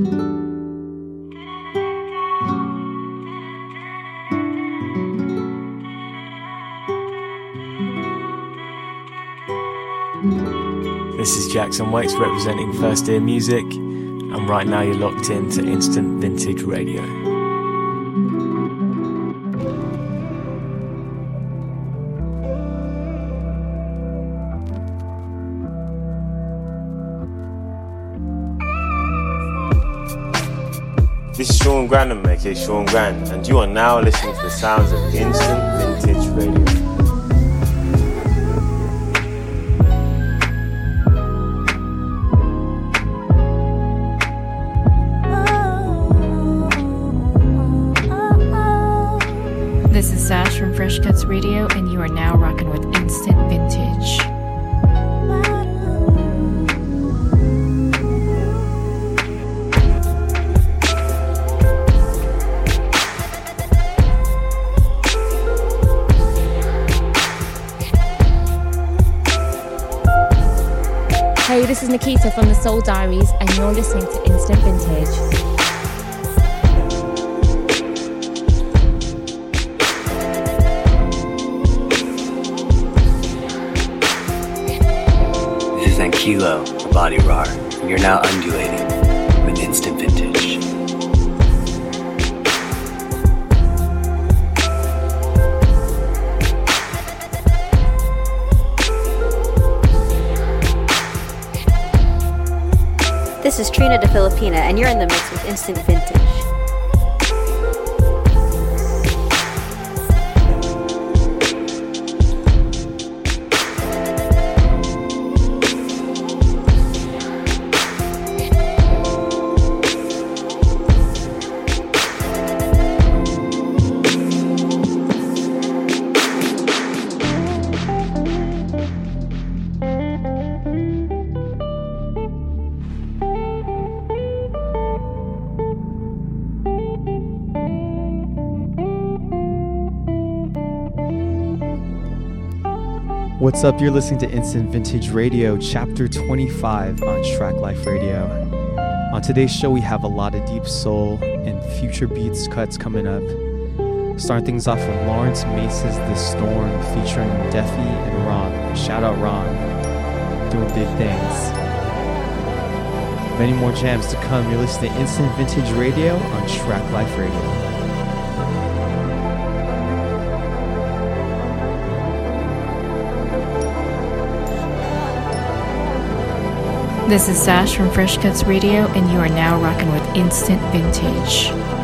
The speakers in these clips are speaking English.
This is Jackson Wakes representing First Ear Music, and right now you're locked in to Instant Vintage Radio. Is Sean Granham, aka Sean Gran, and you are now listening to the sounds of Instant Vintage Radio. This is Sash from Fresh Cuts Radio, and you are now rocking with Nikita from the Soul Diaries, and you're listening to Instant Vintage. Kilo, Body Rar, and you're now undulating with instant vintage. This is Trina De Filipina, and you're in the mix with Instant Vintage. What's up? You're listening to Instant Vintage Radio, Chapter 25 on Traklife Radio. On today's show, we have a lot of deep soul and future beats cuts coming up. Starting things off with Lawrence Mace's The Storm featuring Deffy and Ron. Shout out Ron, doing big things. Many more jams to come. You're listening to Instant Vintage Radio on Traklife Radio. This is Sash from Fresh Cuts Radio, and you are now rocking with Instant Vintage.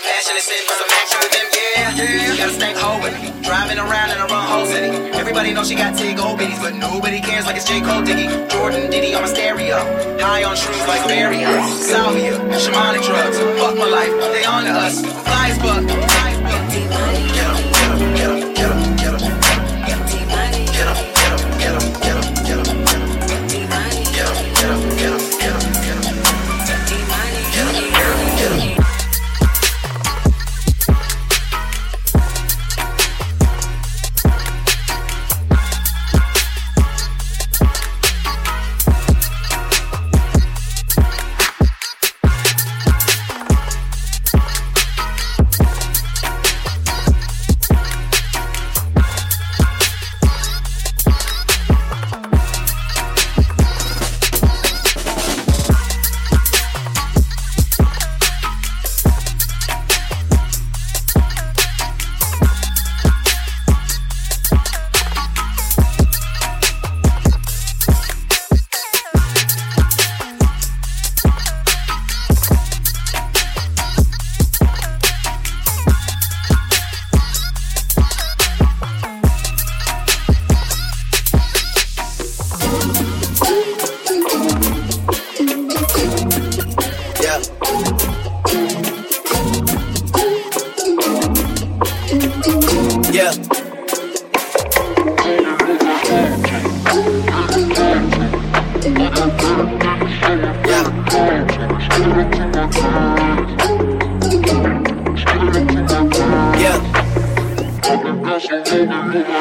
Cashing it in for some passionate sin, for some action with them, yeah. yeah. Gotta stay hoe with me. Driving around in a run whole city. Everybody knows she got tig old bitties, but nobody cares like it's J. Cole Diggy. Jordan Diddy on my stereo. High on shrooms like Mario. Salvia, shamanic drugs. Fuck my life, they on to us. Fly as.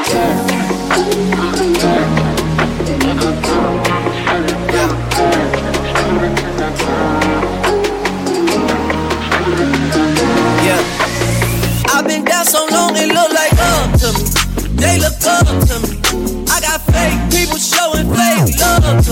Yeah.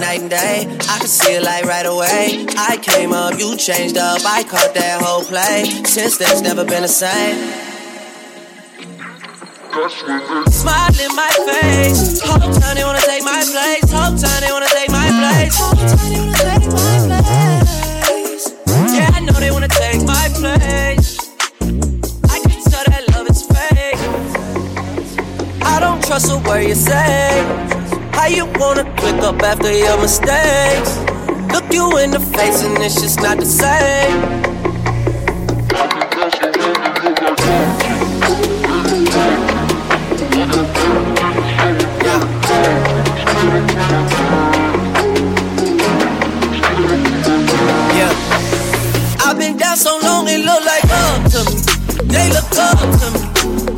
like night and day. I can see it like right away. I came up, you changed up. I caught that whole play. Since then, it's never been the same. Smile in my face. Whole time they wanna take my place. Whole time they wanna take my place. Whole time they wanna take my place. Yeah, I know they wanna take my place. I can tell that love is fake. I don't trust a word you say. How you wanna click up after your mistakes? Look you in the face and it's just not the same. Yeah. I've been down so long, it look like up to me. They look up to me.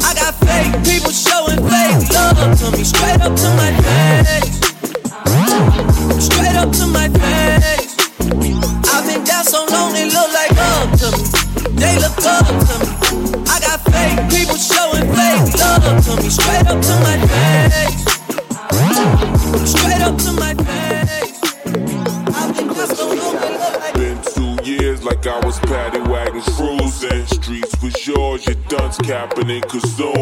I got fake people love to me. Straight up to my face. Straight up to my face. I've been down so long, it look like up to me. They look up to me. I got fake people showing fake love to me. Straight up to my face. Straight up to my face. I've been down so long, look like Been two years like I was paddy wagon cruising. Streets was yours, your dunce capping and kazooing.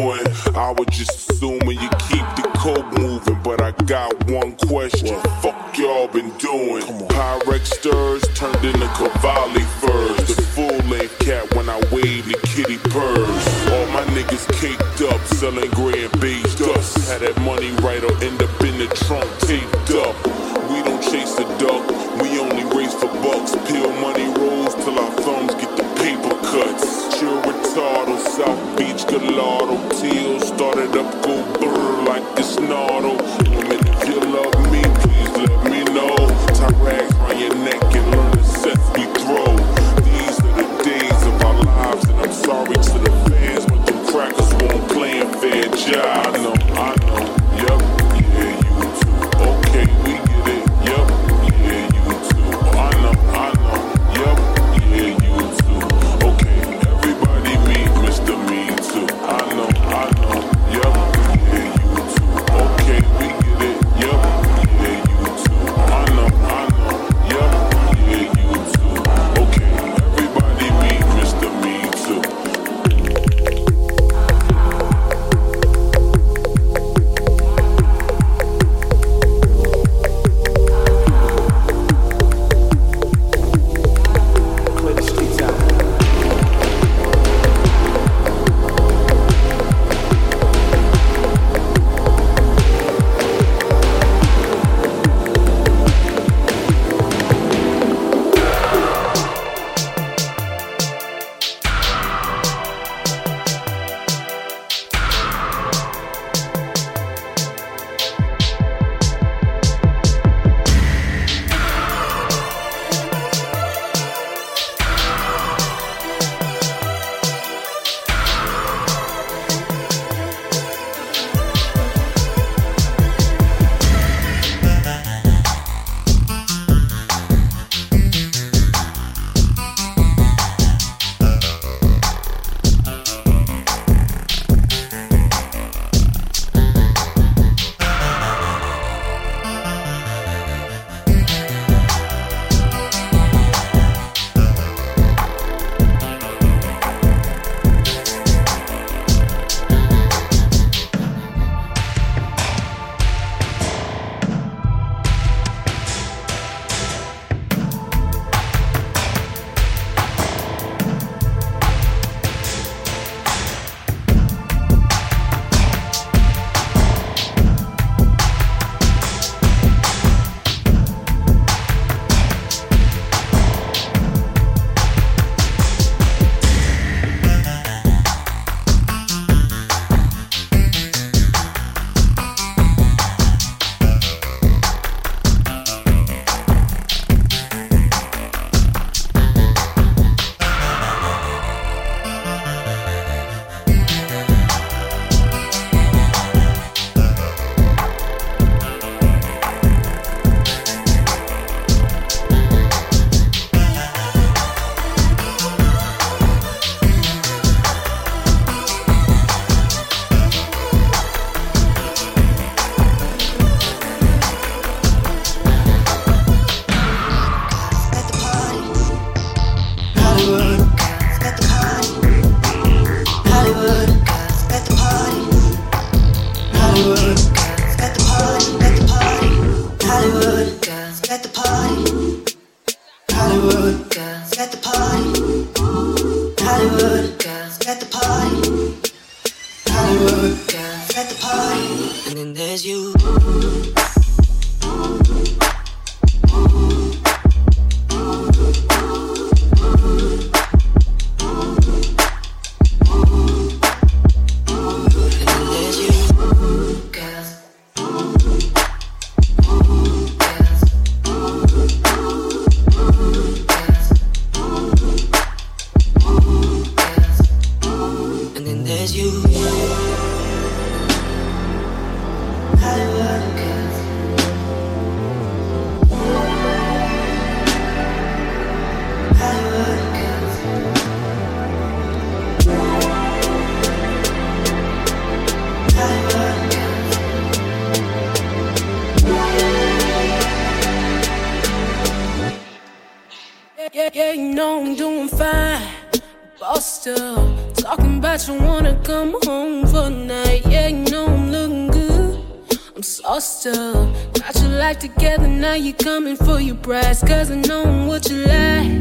known what you like.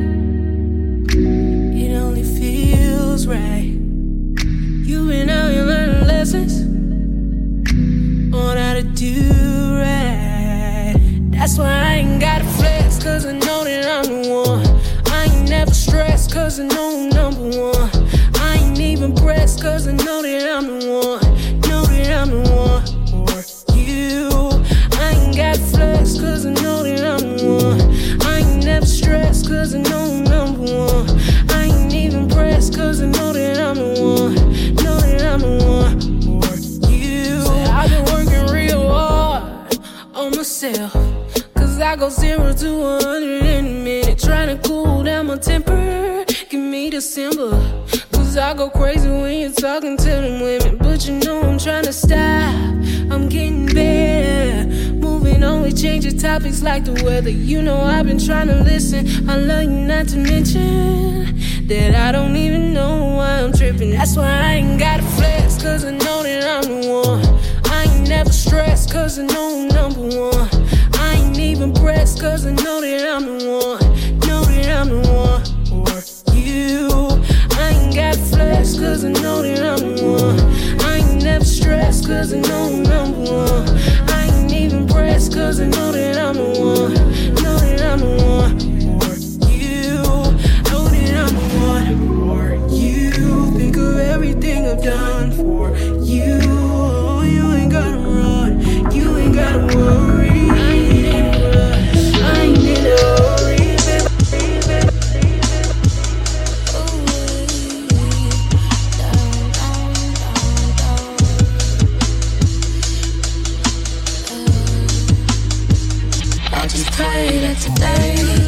It only feels right. You've been out, you learning lessons on how to do right. That's why I ain't got a flex, cause I know that I'm the one. I ain't never stressed, cause I know number one. I ain't even pressed, cause I know. I go zero to 100 in a minute. Trying to cool down my temper. Give me December. Cause I go crazy when you're talking to them women. But you know I'm trying to stop. I'm getting better. Moving on, we changing topics like the weather. You know I've been trying to listen. I love you not to mention that I don't even know why I'm tripping. That's why I ain't got a flex. Cause I know that I'm the one. I ain't never stressed. Cause I know I'm number one. Even pressed. Cause I know that I'm the one. Know that I'm the one. For you. I ain't got flex. Cause I know that I'm the one. I ain't never stressed. Cause I know I'm number one. I ain't even pressed. Cause I know that I'm the one. Know that I'm the one. For you. Know that I'm the one. For you. Think of everything I've done for Pray that today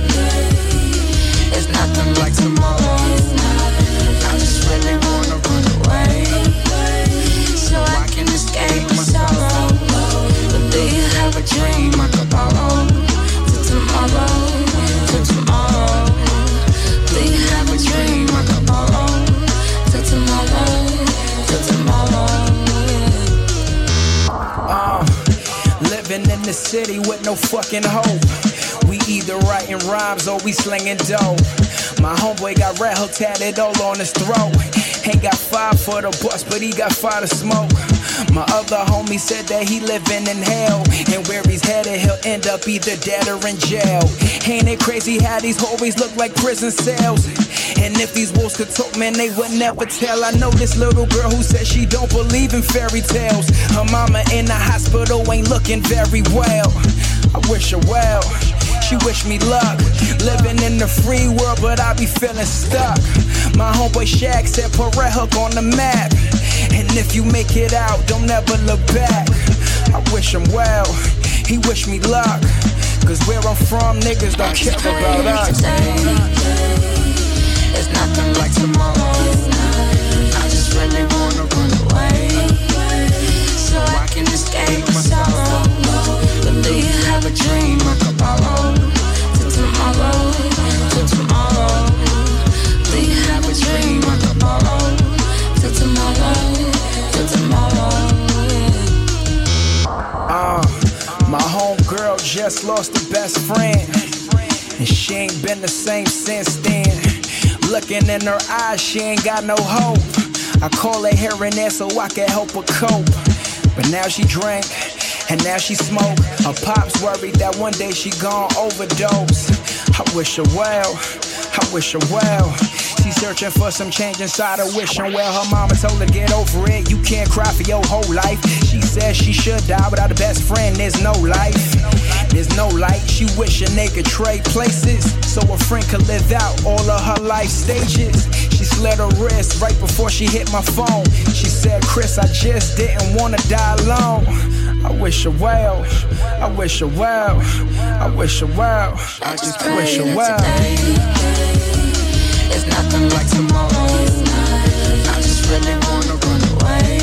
city with no fucking hope. We either writing rhymes or we slinging dough. My homeboy got red hook tatted all on his throat. Ain't got five for the bus, but he got five to smoke. My other homie said that he living in hell. And where he's headed, he'll end up either dead or in jail. Ain't it crazy how these always look like prison cells? And if these wolves could talk, man, they would never tell. I know this little girl who says she don't believe in fairy tales. Her mama in the hospital ain't looking very well. I wish her well. She wish me luck. Living in the free world, but I be feeling stuck. My homeboy Shaq said put Red Hook on the map. And if you make it out, don't ever look back. I wish him well. He wish me luck. Cause where I'm from, niggas don't care about us. There's nothing like tomorrow. I just really wanna run away so I can escape my sorrow. But do you have a dream just lost a best friend. And she ain't been the same since then. Looking in her eyes, she ain't got no hope. I call her here and there so I can help her cope. But now she drank, and now she smoke. Her pops worried that one day she gon' overdose. I wish her well, I wish her well. She's searching for some change inside her, wishing well. Her mama told her get over it. You can't cry for your whole life. She says she should die without a best friend. There's no life. There's no light. She wishing they could trade places so a friend could live out all of her life stages. She slit her wrist right before she hit my phone. She said, Chris, I just didn't wanna die alone. I wish her well. I wish her well. I wish her well. I just wish her well. There's nothing like tomorrow. I just really wanna run away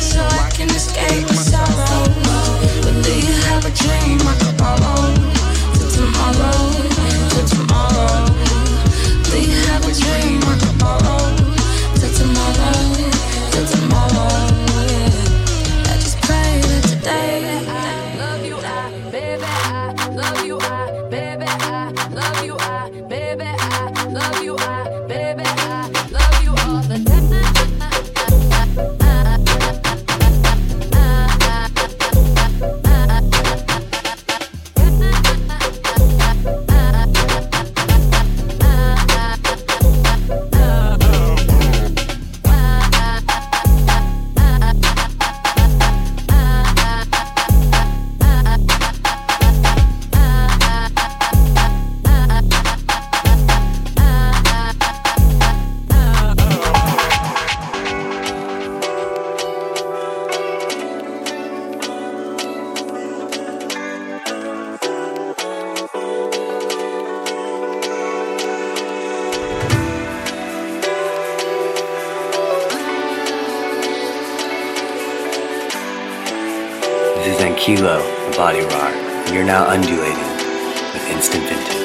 so I can escape dream Is the body rock, and you're now undulating with instant vintage.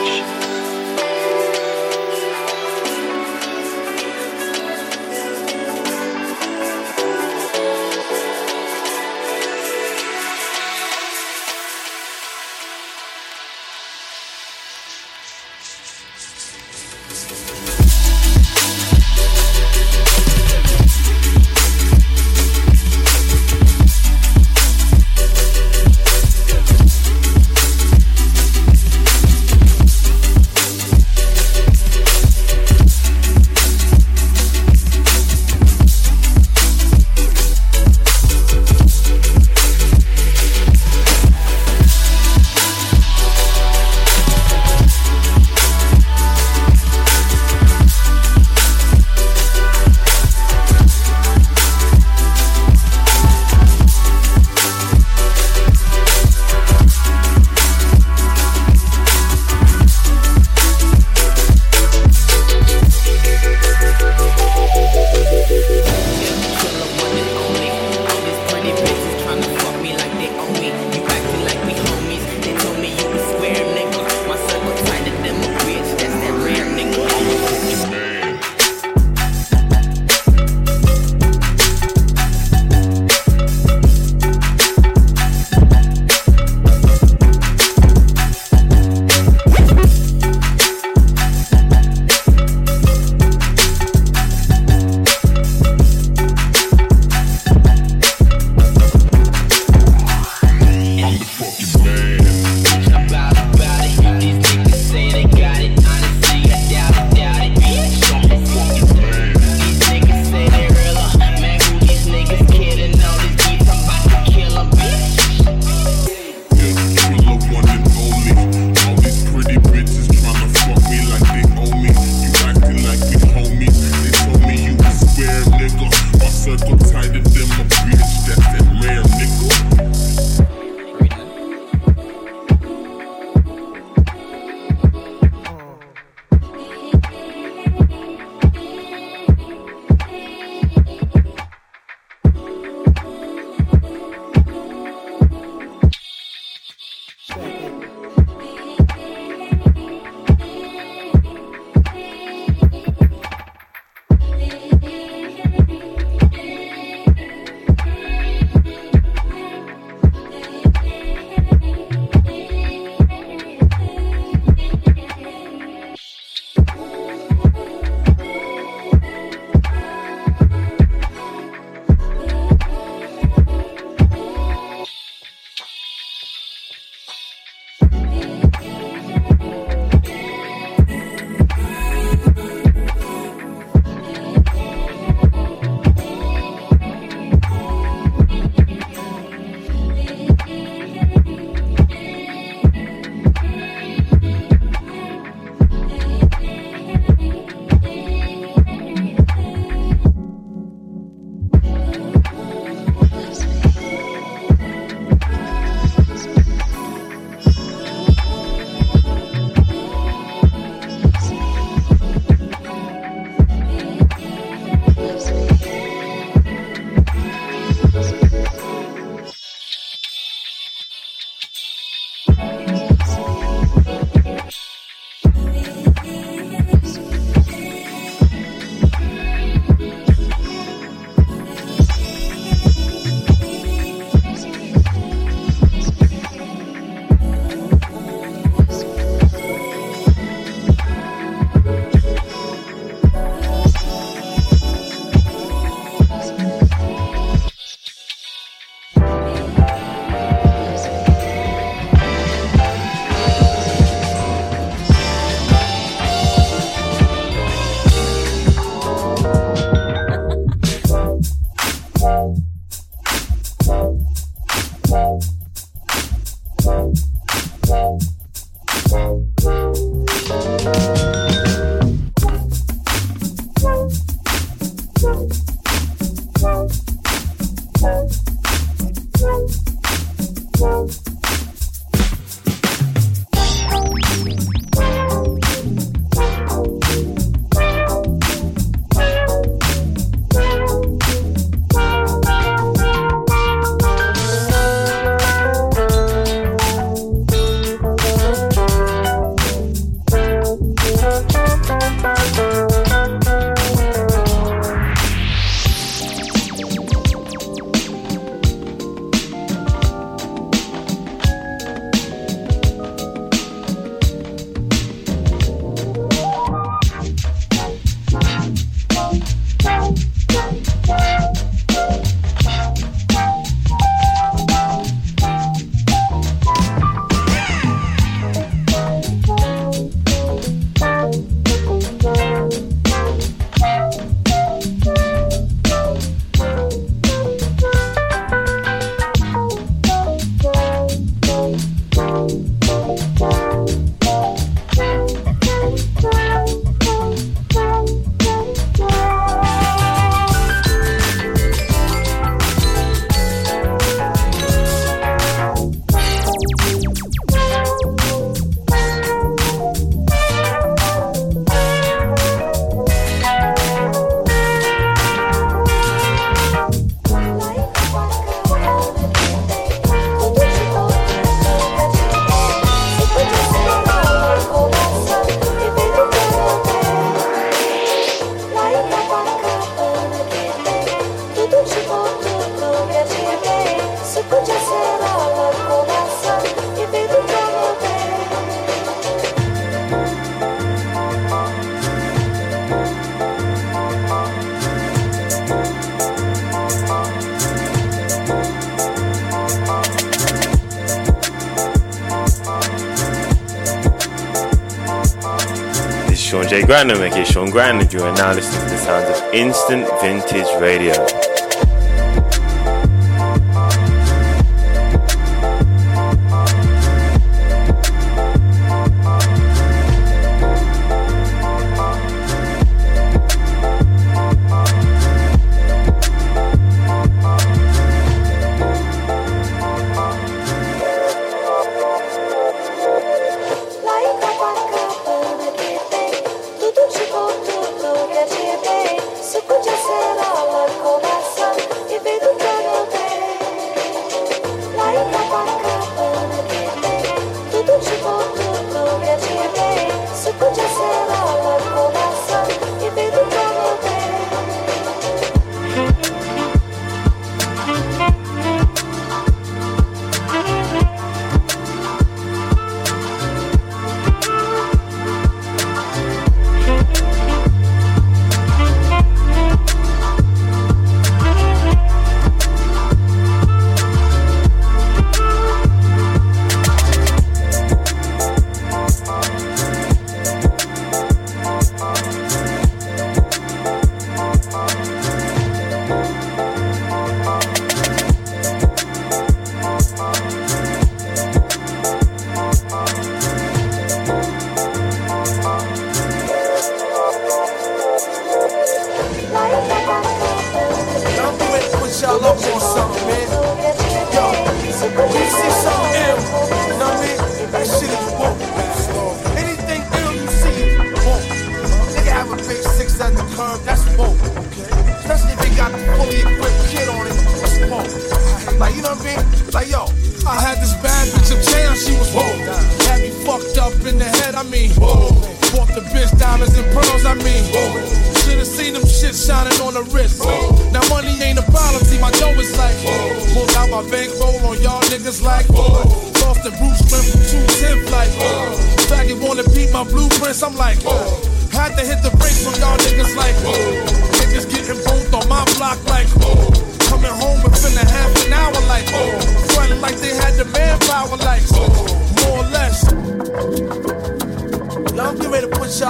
Grinding make grinding you are now listening to the sounds of instant vintage radio.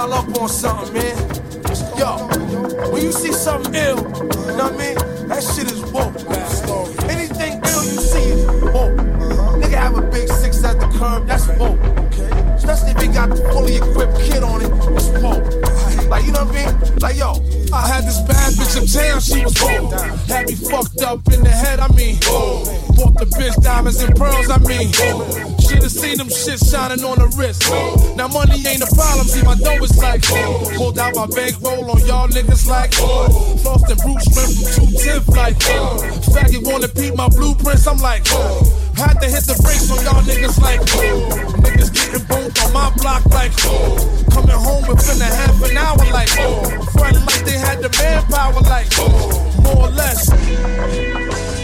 y'all up on something, man. Yo, when you see something ill, you know what I mean? That shit is woke, man. Anything ill you see is woke. Nigga have a big six at the curb, that's woke. Especially if it got the fully equipped kid on it, it's woke. Like, you know what I mean? Like, yo, I had this bad bitch in town, she was woke. Had me fucked up in the head, I mean, woke. Walk the bitch, diamonds and pearls, I mean. Should've seen them shit shining on the wrist. Now money ain't a problem, see my dough is like. Pulled out my bankroll on y'all niggas like. Lost and roots went from 210 like. Faggot wanna peep my blueprints, I'm like. Had to hit the brakes on y'all niggas like oh. Niggas getting both on my block like oh. Coming home within a half an hour like oh. Frontin' like they had the manpower like oh. More or less.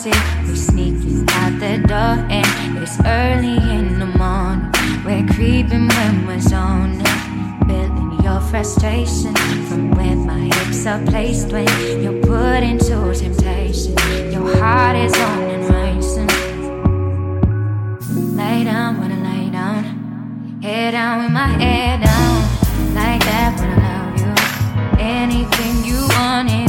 see we sneaking out the door, and it's early in the morning. We're creeping when we're zoning, building your frustration from where my hips are placed when you're put into temptation. Your heart is on and racing. Lay down, when I lay down, head down with my head down, like that. when I love you, anything you want.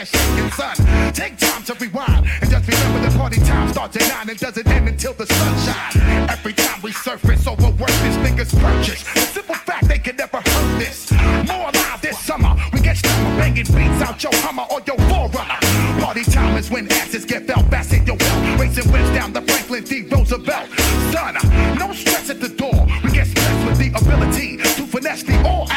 Shaking, son. Take time to rewind and just remember the party time starts at nine and doesn't end until the sun shines. Every time we surface over work, this niggas purchase. The simple fact they can never hurt this. More alive this summer, we get stomach banging beats out your Hummer or your Forerunner. Party time is when asses get felt, fast in your belt, racing winds down the Franklin D. Roosevelt. Son, uh, no stress at the door. We get stressed with the ability to finesse the all.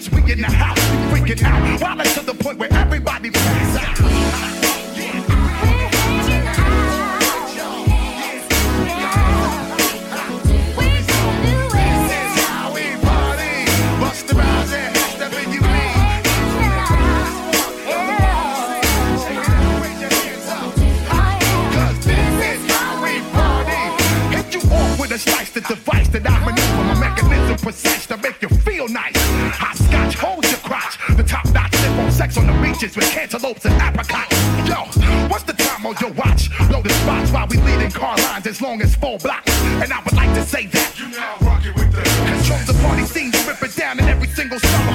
Announced we in the house, we freaking out. Wild to the point where everybody pass out. Hit beaches with cantaloupes and apricots. Yo, what's the time on your watch? Loaded spots while we leading car lines as long as four blocks. And I would like to say that you now rocking with the control the party scene, you rip it down in every single summer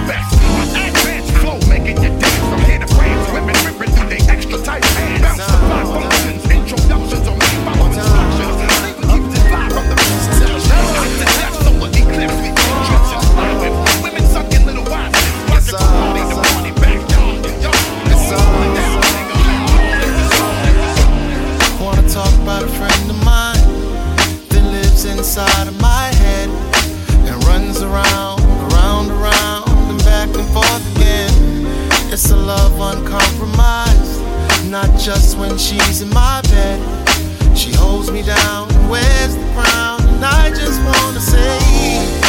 just when she's in my bed. She holds me down wears the crown, and I just wanna say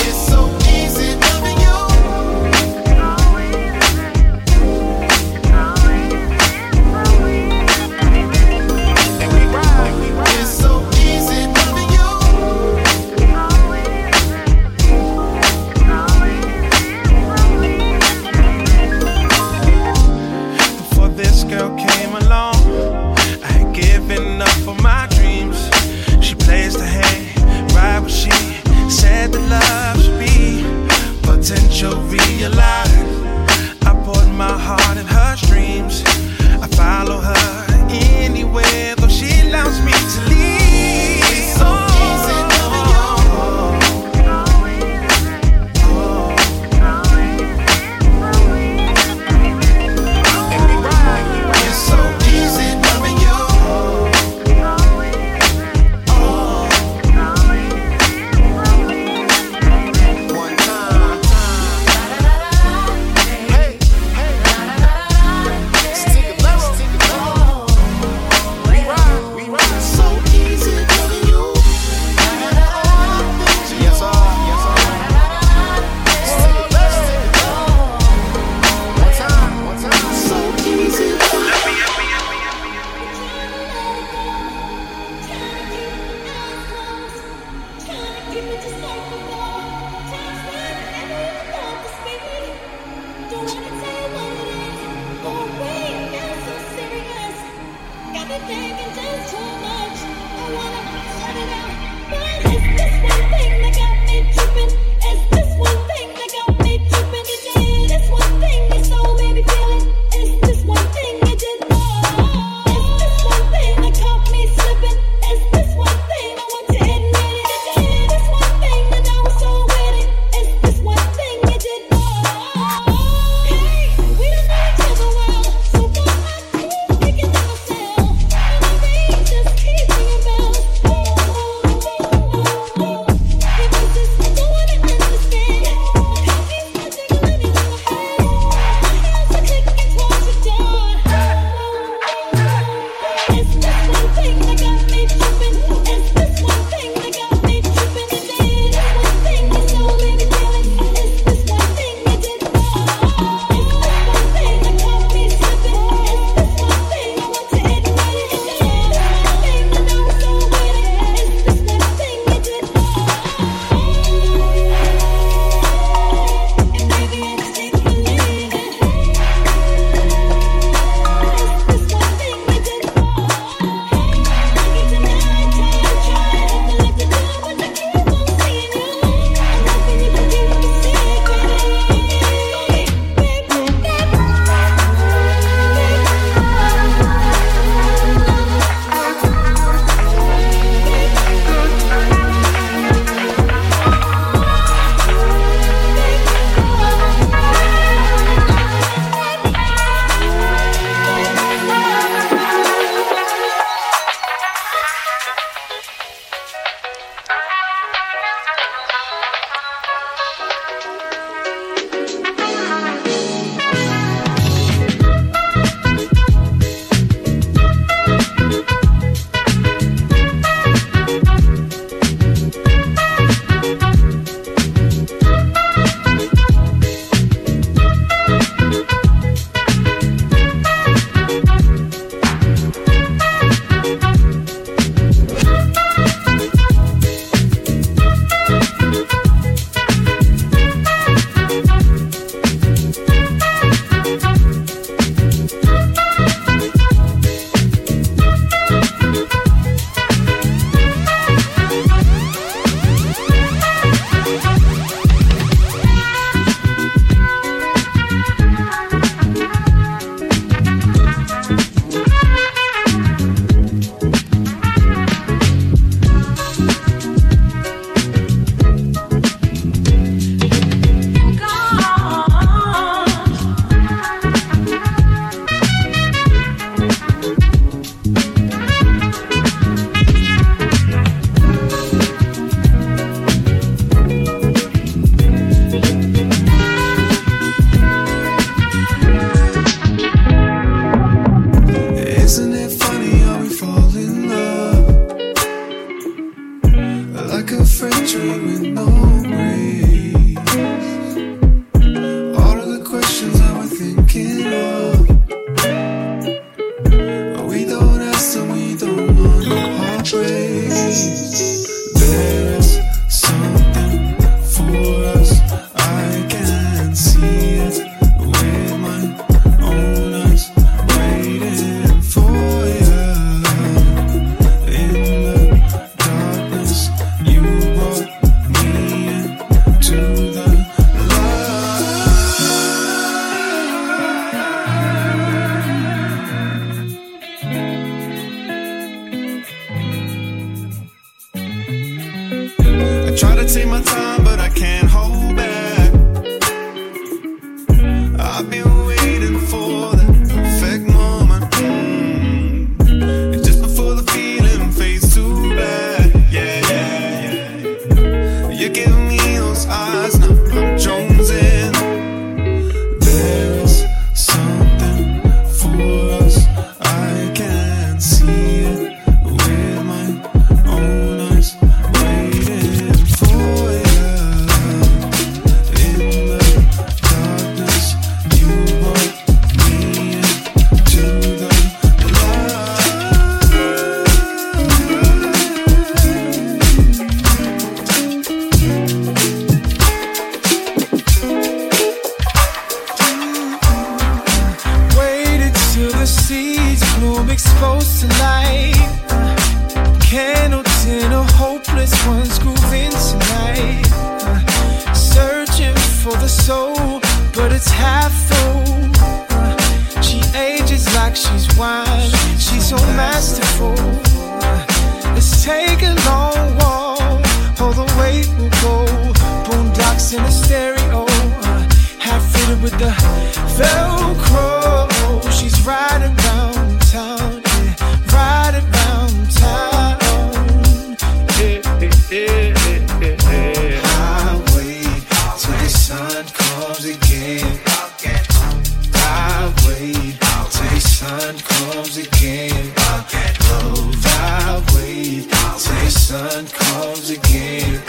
sun comes again.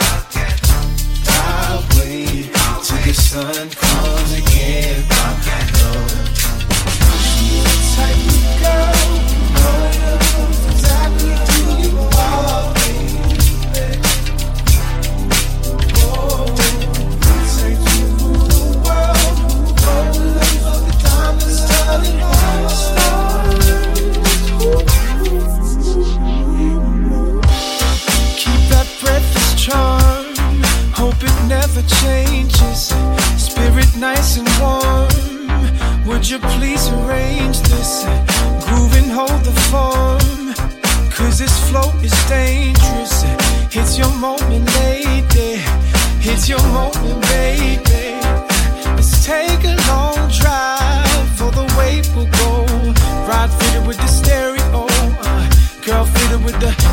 I'll wait till the sun comes again. I know she's the type of girl. Could you please arrange this? Groove and hold the form. Cause this flow is dangerous. It's your moment, lady. It's your moment, baby. Let's take a long drive. All the way we'll go. Ride fitted with the stereo. Uh, girl fitted with the